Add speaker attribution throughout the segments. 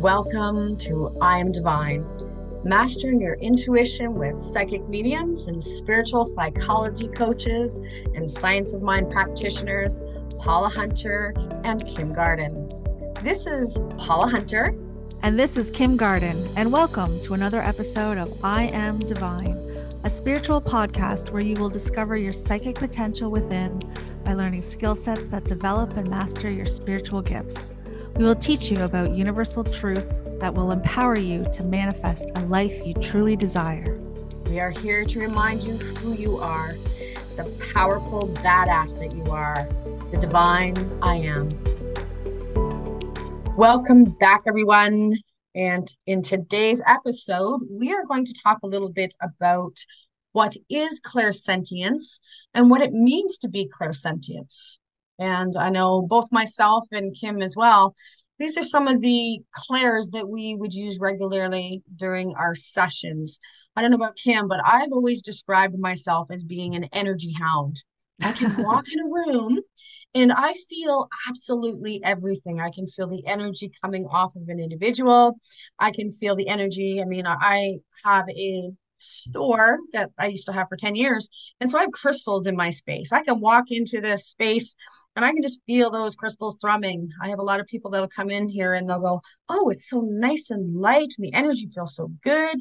Speaker 1: Welcome to I Am Divine, mastering your intuition with psychic mediums and spiritual psychology coaches and science of mind practitioners, Paula Hunter and Kim Garden. This is Paula Hunter.
Speaker 2: And this is Kim Garden, and welcome to another episode of I Am Divine, a spiritual podcast where you will discover your psychic potential within by learning skill sets that develop and master your spiritual gifts. We will teach you about universal truths that will empower you to manifest a life you truly desire.
Speaker 1: We are here to remind you who you are, the powerful badass that you are, the divine I am. Welcome back, everyone. And in today's episode, we are going to talk a little bit about what is clairsentience and what it means to be clairsentience. And I know both myself and Kim as well, these are some of the clairs that we would use regularly during our sessions. I don't know about Kim, but I've always described myself as being an energy hound. I can walk in a room and I feel absolutely everything. I can feel the energy coming off of an individual. I can feel the energy. I mean, I have a store that I used to have for 10 years. And so I have crystals in my space. I can walk into this space and I can just feel those crystals thrumming. I have a lot of people that'll come in here and they'll go, Oh, it's so nice and light, and the energy feels so good.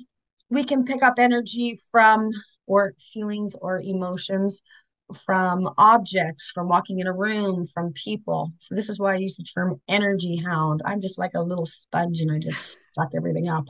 Speaker 1: We can pick up energy from or feelings or emotions from objects, from walking in a room, from people. So this is why I use the term energy hound. I'm just like a little sponge and I just suck everything up.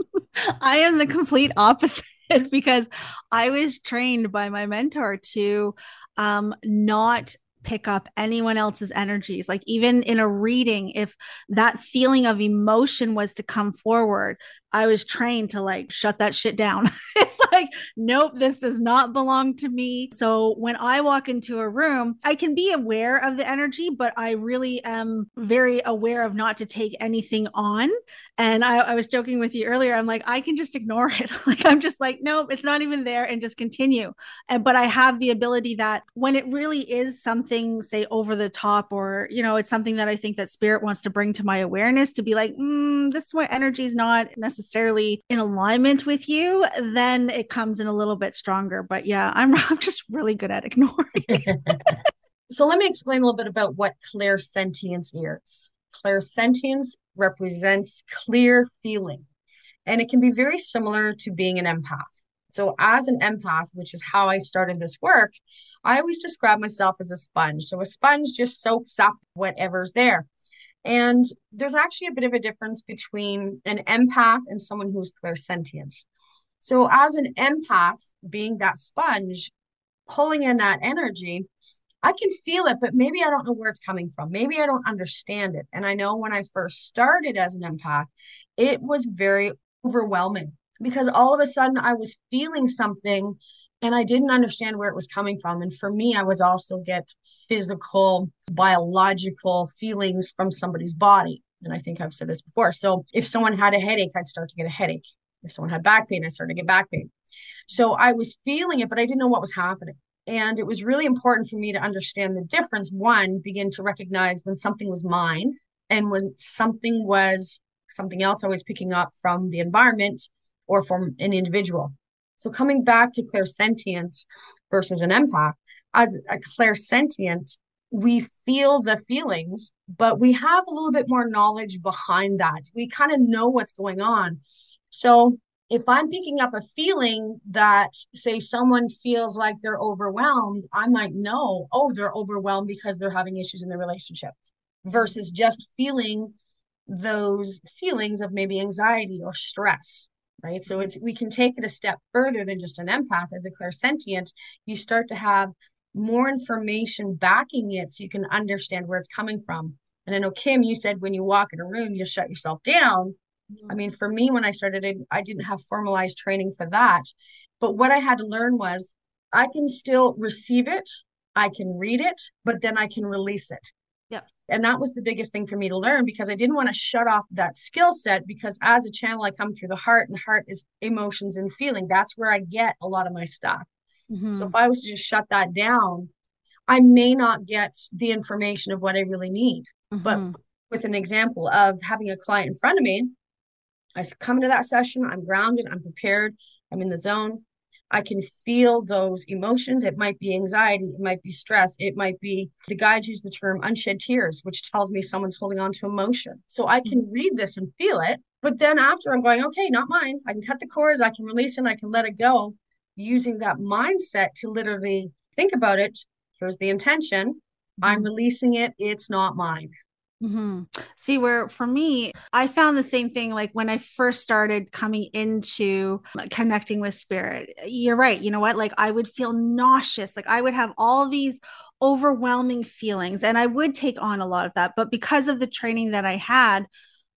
Speaker 2: I am the complete opposite because I was trained by my mentor to um, not pick up anyone else's energies. Like even in a reading, if that feeling of emotion was to come forward, I was trained to like shut that shit down. it's like, nope, this does not belong to me. So when I walk into a room, I can be aware of the energy, but I really am very aware of not to take anything on. And I, I was joking with you earlier. I'm like, I can just ignore it. like, I'm just like, nope, it's not even there and just continue. And, but I have the ability that when it really is something, say, over the top, or, you know, it's something that I think that spirit wants to bring to my awareness to be like, mm, this way energy is not necessarily necessarily in alignment with you, then it comes in a little bit stronger. But yeah, I'm, I'm just really good at ignoring.
Speaker 1: so let me explain a little bit about what clairsentience is. Clairsentience represents clear feeling, and it can be very similar to being an empath. So, as an empath, which is how I started this work, I always describe myself as a sponge. So, a sponge just soaks up whatever's there. And there's actually a bit of a difference between an empath and someone who's clairsentience. So, as an empath, being that sponge, pulling in that energy, I can feel it, but maybe I don't know where it's coming from. Maybe I don't understand it. And I know when I first started as an empath, it was very overwhelming because all of a sudden I was feeling something and I didn't understand where it was coming from. And for me, I was also get physical, biological feelings from somebody's body. And I think I've said this before. So if someone had a headache, I'd start to get a headache. If someone had back pain, I started to get back pain. So I was feeling it, but I didn't know what was happening. And it was really important for me to understand the difference. One, begin to recognize when something was mine and when something was something else I was picking up from the environment or from an individual. So coming back to clairsentience versus an empath, as a clairsentient, we feel the feelings, but we have a little bit more knowledge behind that. We kind of know what's going on. So if I'm picking up a feeling that, say, someone feels like they're overwhelmed, I might know, oh, they're overwhelmed because they're having issues in their relationship versus just feeling those feelings of maybe anxiety or stress right? So it's we can take it a step further than just an empath as a clairsentient. You start to have more information backing it so you can understand where it's coming from. And I know Kim, you said when you walk in a room, you shut yourself down. Mm-hmm. I mean, for me, when I started, I didn't have formalized training for that. But what I had to learn was I can still receive it, I can read it, but then I can release it. And that was the biggest thing for me to learn because I didn't want to shut off that skill set because as a channel, I come through the heart and the heart is emotions and feeling. That's where I get a lot of my stuff. Mm-hmm. So if I was to just shut that down, I may not get the information of what I really need. Mm-hmm. But with an example of having a client in front of me. I come into that session, I'm grounded, I'm prepared, I'm in the zone. I can feel those emotions. It might be anxiety, it might be stress, it might be the guides use the term unshed tears, which tells me someone's holding on to emotion. So I can read this and feel it. But then after I'm going, okay, not mine. I can cut the cords, I can release it, I can let it go using that mindset to literally think about it. Here's the intention. Mm-hmm. I'm releasing it. It's not mine.
Speaker 2: Mm-hmm. See, where for me, I found the same thing like when I first started coming into connecting with spirit. You're right. You know what? Like I would feel nauseous. Like I would have all these overwhelming feelings, and I would take on a lot of that. But because of the training that I had,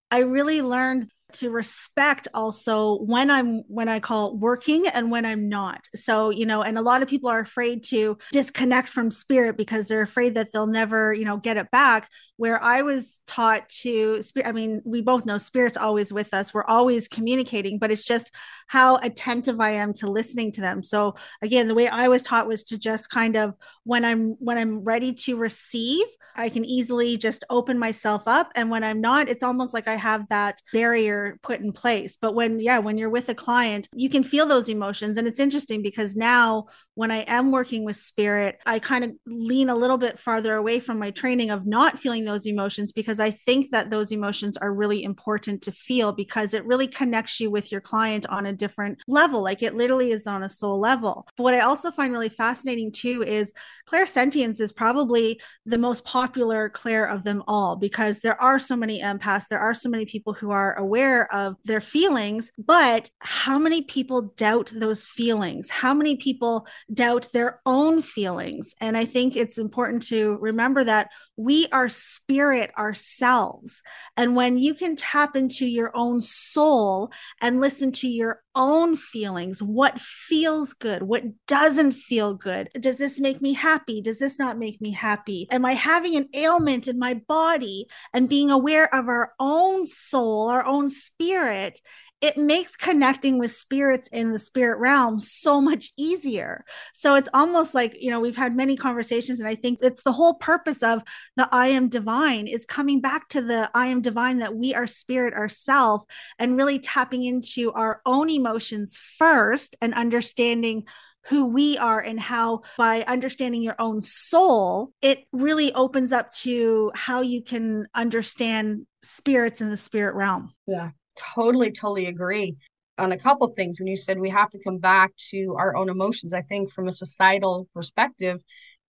Speaker 2: I really learned to respect also when I'm when I call working and when I'm not. So, you know, and a lot of people are afraid to disconnect from spirit because they're afraid that they'll never, you know, get it back. Where I was taught to I mean, we both know spirit's always with us. We're always communicating, but it's just how attentive I am to listening to them. So again, the way I was taught was to just kind of when I'm when I'm ready to receive, I can easily just open myself up and when I'm not, it's almost like I have that barrier put in place. But when yeah, when you're with a client, you can feel those emotions and it's interesting because now when I am working with spirit, I kind of lean a little bit farther away from my training of not feeling those emotions because I think that those emotions are really important to feel because it really connects you with your client on a different level. Like it literally is on a soul level. But what I also find really fascinating too is clairsentience is probably the most popular clair of them all because there are so many empaths, there are so many people who are aware of their feelings, but how many people doubt those feelings? How many people doubt their own feelings. And I think it's important to remember that we are spirit ourselves. And when you can tap into your own soul and listen to your own feelings, what feels good, what doesn't feel good, does this make me happy? Does this not make me happy? Am I having an ailment in my body? And being aware of our own soul, our own spirit it makes connecting with spirits in the spirit realm so much easier. So it's almost like, you know, we've had many conversations, and I think it's the whole purpose of the I am divine is coming back to the I am divine that we are spirit ourselves and really tapping into our own emotions first and understanding who we are and how by understanding your own soul it really opens up to how you can understand spirits in the spirit realm
Speaker 1: yeah totally, totally agree on a couple things when you said we have to come back to our own emotions. I think from a societal perspective,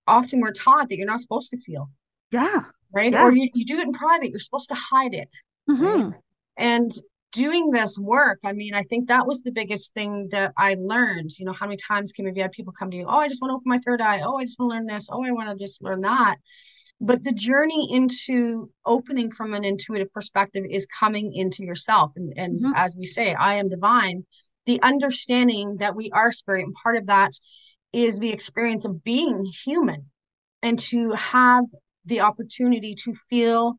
Speaker 1: often we're taught that you're not supposed to feel.
Speaker 2: Yeah.
Speaker 1: Right.
Speaker 2: Yeah.
Speaker 1: Or you, you do it in private, you're supposed to hide it.
Speaker 2: Mm-hmm. Right?
Speaker 1: And doing this work, I mean, I think that was the biggest thing that I learned. You know, how many times can we have people come to you? Oh, I just want to open my third eye. Oh, I just want to learn this. Oh, I want to just learn that. But the journey into opening from an intuitive perspective is coming into yourself. And, and mm-hmm. as we say, I am divine. The understanding that we are spirit, and part of that is the experience of being human and to have the opportunity to feel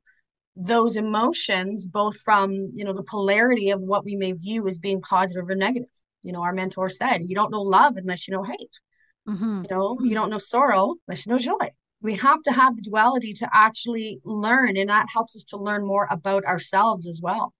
Speaker 1: those emotions both from you know the polarity of what we may view as being positive or negative you know our mentor said you don't know love unless you know hate mm-hmm. you know you don't know sorrow unless you know joy we have to have the duality to actually learn and that helps us to learn more about ourselves as well.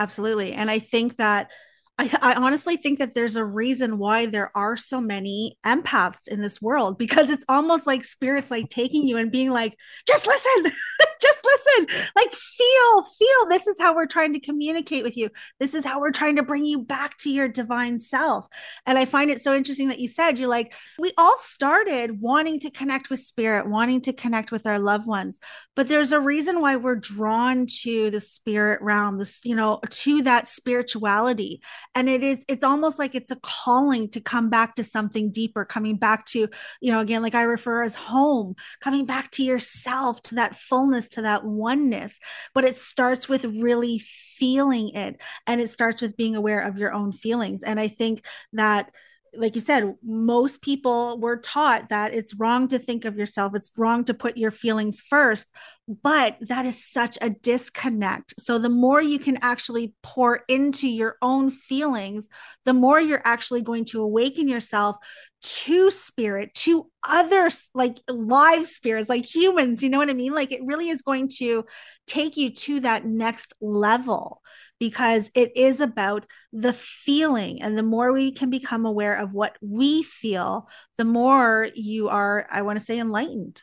Speaker 2: Absolutely. And i think that I, I, honestly think that there's a reason why there are so many empaths in this world because it's almost like spirits like taking you and being like, just listen, just listen, like feel, feel. This is how we're trying to communicate with you. This is how we're trying to bring you back to your divine self. And I find it so interesting that you said, you're like, we all started wanting to connect with spirit, wanting to connect with our loved ones, but there's a reason why we're drawn to the spirit realm, this, you know, to that spirituality and it is it's almost like it's a calling to come back to something deeper coming back to you know again like i refer as home coming back to yourself to that fullness to that oneness but it starts with really feeling it and it starts with being aware of your own feelings. And i think that like you said, most people were taught that it's wrong to think of yourself, it's wrong to put your feelings first, but that is such a disconnect. So, the more you can actually pour into your own feelings, the more you're actually going to awaken yourself to spirit, to other like live spirits, like humans. You know what I mean? Like it really is going to take you to that next level because it is about the feeling. And the more we can become aware of what we feel, the more you are, I want to say, enlightened.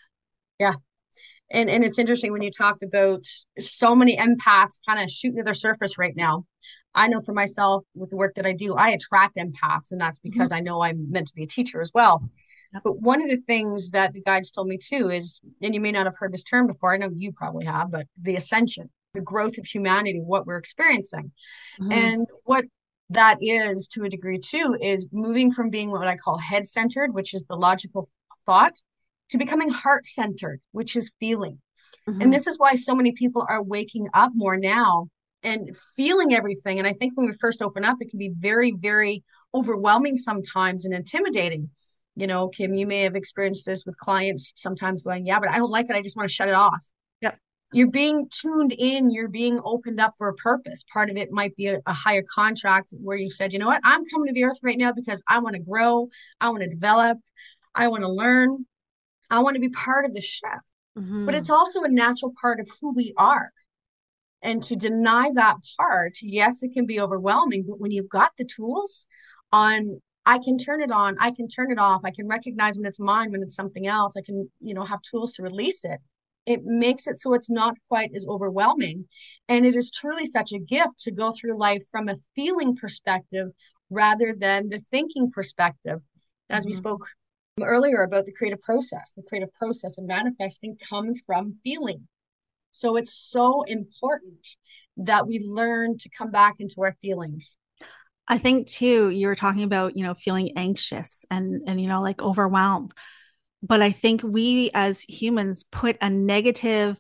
Speaker 1: Yeah. And, and it's interesting when you talked about so many empaths kind of shooting to their surface right now. I know for myself with the work that I do, I attract empaths, and that's because mm-hmm. I know I'm meant to be a teacher as well. But one of the things that the guides told me too is, and you may not have heard this term before, I know you probably have, but the ascension, the growth of humanity, what we're experiencing. Mm-hmm. And what that is to a degree too is moving from being what I call head centered, which is the logical thought, to becoming heart centered, which is feeling. Mm-hmm. And this is why so many people are waking up more now and feeling everything. And I think when we first open up, it can be very, very overwhelming sometimes and intimidating. You know, Kim, you may have experienced this with clients sometimes going, Yeah, but I don't like it. I just want to shut it off.
Speaker 2: Yep.
Speaker 1: You're being tuned in, you're being opened up for a purpose. Part of it might be a, a higher contract where you said, you know what, I'm coming to the earth right now because I want to grow, I want to develop, I want to learn, I want to be part of the shift. Mm-hmm. But it's also a natural part of who we are. And to deny that part, yes, it can be overwhelming, but when you've got the tools on, I can turn it on, I can turn it off, I can recognize when it's mine, when it's something else, I can, you know, have tools to release it. It makes it so it's not quite as overwhelming. And it is truly such a gift to go through life from a feeling perspective rather than the thinking perspective. As mm-hmm. we spoke earlier about the creative process, the creative process of manifesting comes from feeling so it's so important that we learn to come back into our feelings.
Speaker 2: I think too, you were talking about, you know, feeling anxious and and you know, like overwhelmed. But I think we as humans put a negative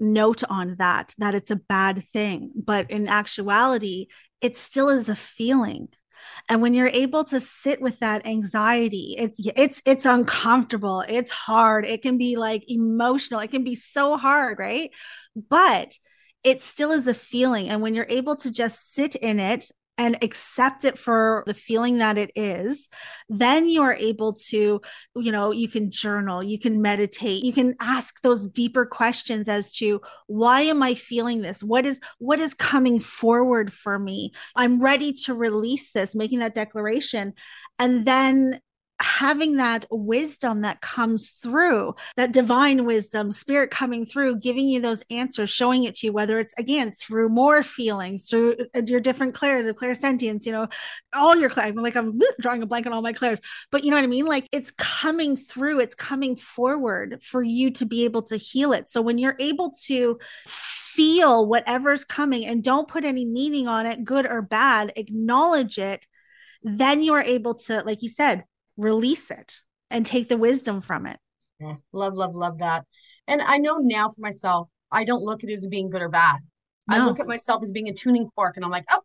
Speaker 2: note on that, that it's a bad thing. But in actuality, it still is a feeling and when you're able to sit with that anxiety it's it's it's uncomfortable it's hard it can be like emotional it can be so hard right? But it still is a feeling and when you're able to just sit in it and accept it for the feeling that it is then you are able to you know you can journal you can meditate you can ask those deeper questions as to why am i feeling this? What is what is coming forward for me? I'm ready to release this making that declaration. And then having that wisdom that comes through, that divine wisdom, spirit coming through, giving you those answers, showing it to you, whether it's again through more feelings, through uh, your different clairs of clairsentience, you know, all your clairs. Like I'm drawing a blank on all my clairs, but you know what I mean? Like it's coming through, it's coming forward for you to be able to heal it. So when you're able to feel whatever's coming and don't put any meaning on it, good or bad, acknowledge it then you are able to, like you said, release it and take the wisdom from it.
Speaker 1: Yeah, love, love, love that. And I know now for myself, I don't look at it as being good or bad. No. I look at myself as being a tuning fork and I'm like, oh,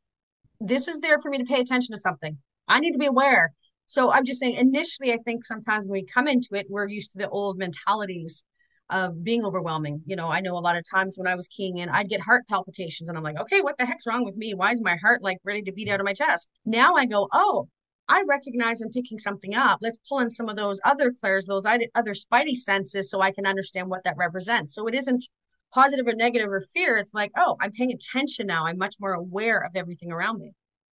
Speaker 1: this is there for me to pay attention to something. I need to be aware. So I'm just saying, initially, I think sometimes when we come into it, we're used to the old mentalities of being overwhelming. You know, I know a lot of times when I was keying in, I'd get heart palpitations and I'm like, okay, what the heck's wrong with me? Why is my heart like ready to beat out of my chest? Now I go, oh, I recognize I'm picking something up. Let's pull in some of those other clairs, those other spidey senses, so I can understand what that represents. So it isn't positive or negative or fear. It's like, oh, I'm paying attention now. I'm much more aware of everything around me.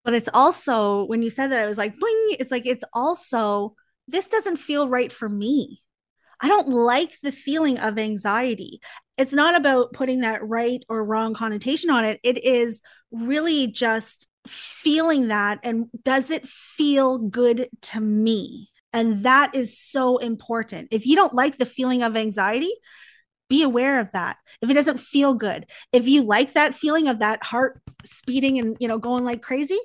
Speaker 2: But it's also, when you said that, I was like, Boing! it's like, it's also, this doesn't feel right for me. I don't like the feeling of anxiety. It's not about putting that right or wrong connotation on it. It is really just feeling that and does it feel good to me? And that is so important. If you don't like the feeling of anxiety, be aware of that. If it doesn't feel good, if you like that feeling of that heart speeding and, you know, going like crazy,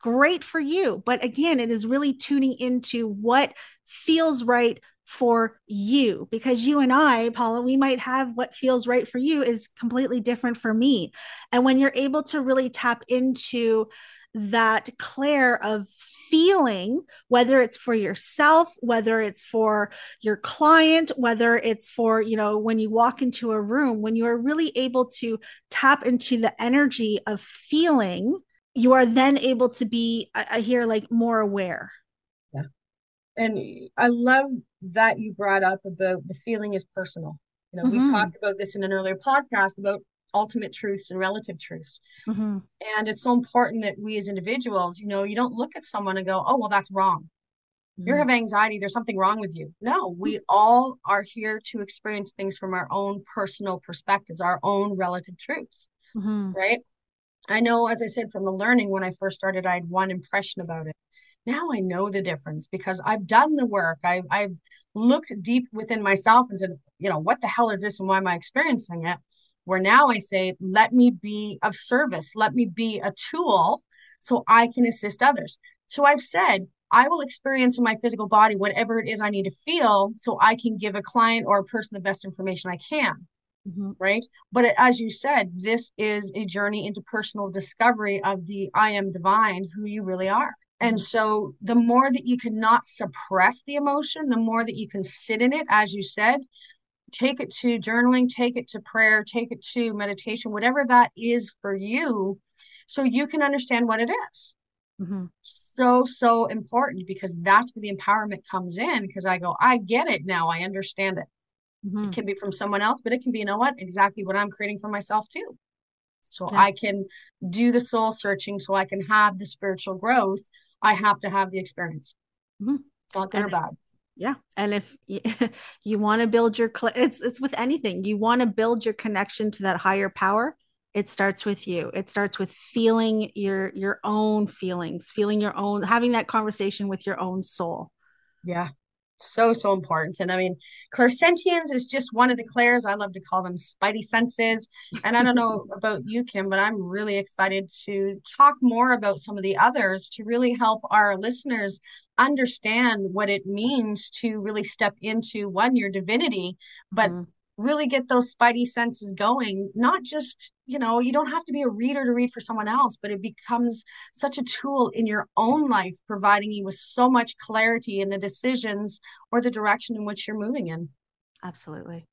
Speaker 2: great for you. But again, it is really tuning into what feels right for you because you and I, Paula, we might have what feels right for you is completely different for me. And when you're able to really tap into that clair of feeling, whether it's for yourself, whether it's for your client, whether it's for, you know, when you walk into a room, when you are really able to tap into the energy of feeling, you are then able to be, I hear like more aware Yeah.
Speaker 1: And I love that you brought up about the feeling is personal. You know, mm-hmm. we've talked about this in an earlier podcast about ultimate truths and relative truths. Mm-hmm. And it's so important that we as individuals, you know, you don't look at someone and go, oh, well, that's wrong. Mm-hmm. You have anxiety, there's something wrong with you. No, we all are here to experience things from our own personal perspectives, our own relative truths. Mm-hmm. Right. I know, as I said, from the learning when I first started, I had one impression about it. Now I know the difference because I've done the work. I've, I've looked deep within myself and said, you know, what the hell is this and why am I experiencing it? Where now I say, let me be of service, let me be a tool so I can assist others. So I've said, I will experience in my physical body whatever it is I need to feel so I can give a client or a person the best information I can. Mm-hmm. Right. But it, as you said, this is a journey into personal discovery of the I am divine, who you really are. And mm-hmm. so the more that you can not suppress the emotion, the more that you can sit in it, as you said, take it to journaling, take it to prayer, take it to meditation, whatever that is for you, so you can understand what it is. Mm-hmm. So, so important because that's where the empowerment comes in. Because I go, I get it now, I understand it. Mm-hmm. It can be from someone else, but it can be, you know what, exactly what I'm creating for myself too. So yeah. I can do the soul searching so I can have the spiritual growth. I have to have the experience. Mm-hmm. It's not good and, or bad.
Speaker 2: Yeah. And if you, you want to build your, it's, it's with anything, you want to build your connection to that higher power. It starts with you. It starts with feeling your, your own feelings, feeling your own, having that conversation with your own soul.
Speaker 1: Yeah so so important. And i mean clairsentience is just one of the clairs. I love to call them spidey senses. And i don't know about you kim but i'm really excited to talk more about some of the others to really help our listeners understand what it means to really step into one your divinity but mm-hmm really get those spidey senses going not just you know you don't have to be a reader to read for someone else but it becomes such a tool in your own life providing you with so much clarity in the decisions or the direction in which you're moving in
Speaker 2: absolutely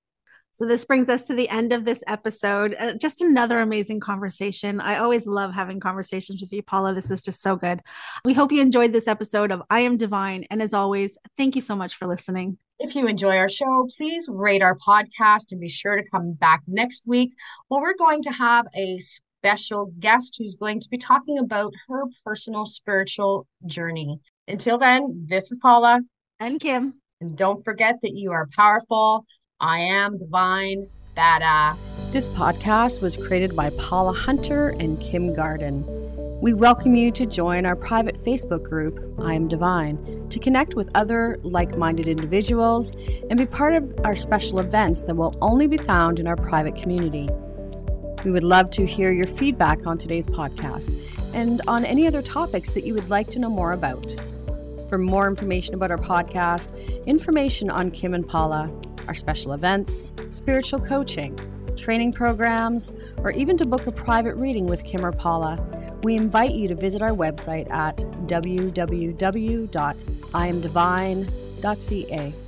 Speaker 2: so this brings us to the end of this episode. Uh, just another amazing conversation. I always love having conversations with you, Paula. This is just so good. We hope you enjoyed this episode of I Am Divine. And as always, thank you so much for listening.
Speaker 1: If you enjoy our show, please rate our podcast and be sure to come back next week. Well, we're going to have a special guest who's going to be talking about her personal spiritual journey. Until then, this is Paula.
Speaker 2: And Kim.
Speaker 1: And don't forget that you are powerful. I am divine, badass.
Speaker 3: This podcast was created by Paula Hunter and Kim Garden. We welcome you to join our private Facebook group, I Am Divine, to connect with other like minded individuals and be part of our special events that will only be found in our private community. We would love to hear your feedback on today's podcast and on any other topics that you would like to know more about. For more information about our podcast, information on Kim and Paula, our special events, spiritual coaching, training programs, or even to book a private reading with Kim or Paula, we invite you to visit our website at www.iamdivine.ca.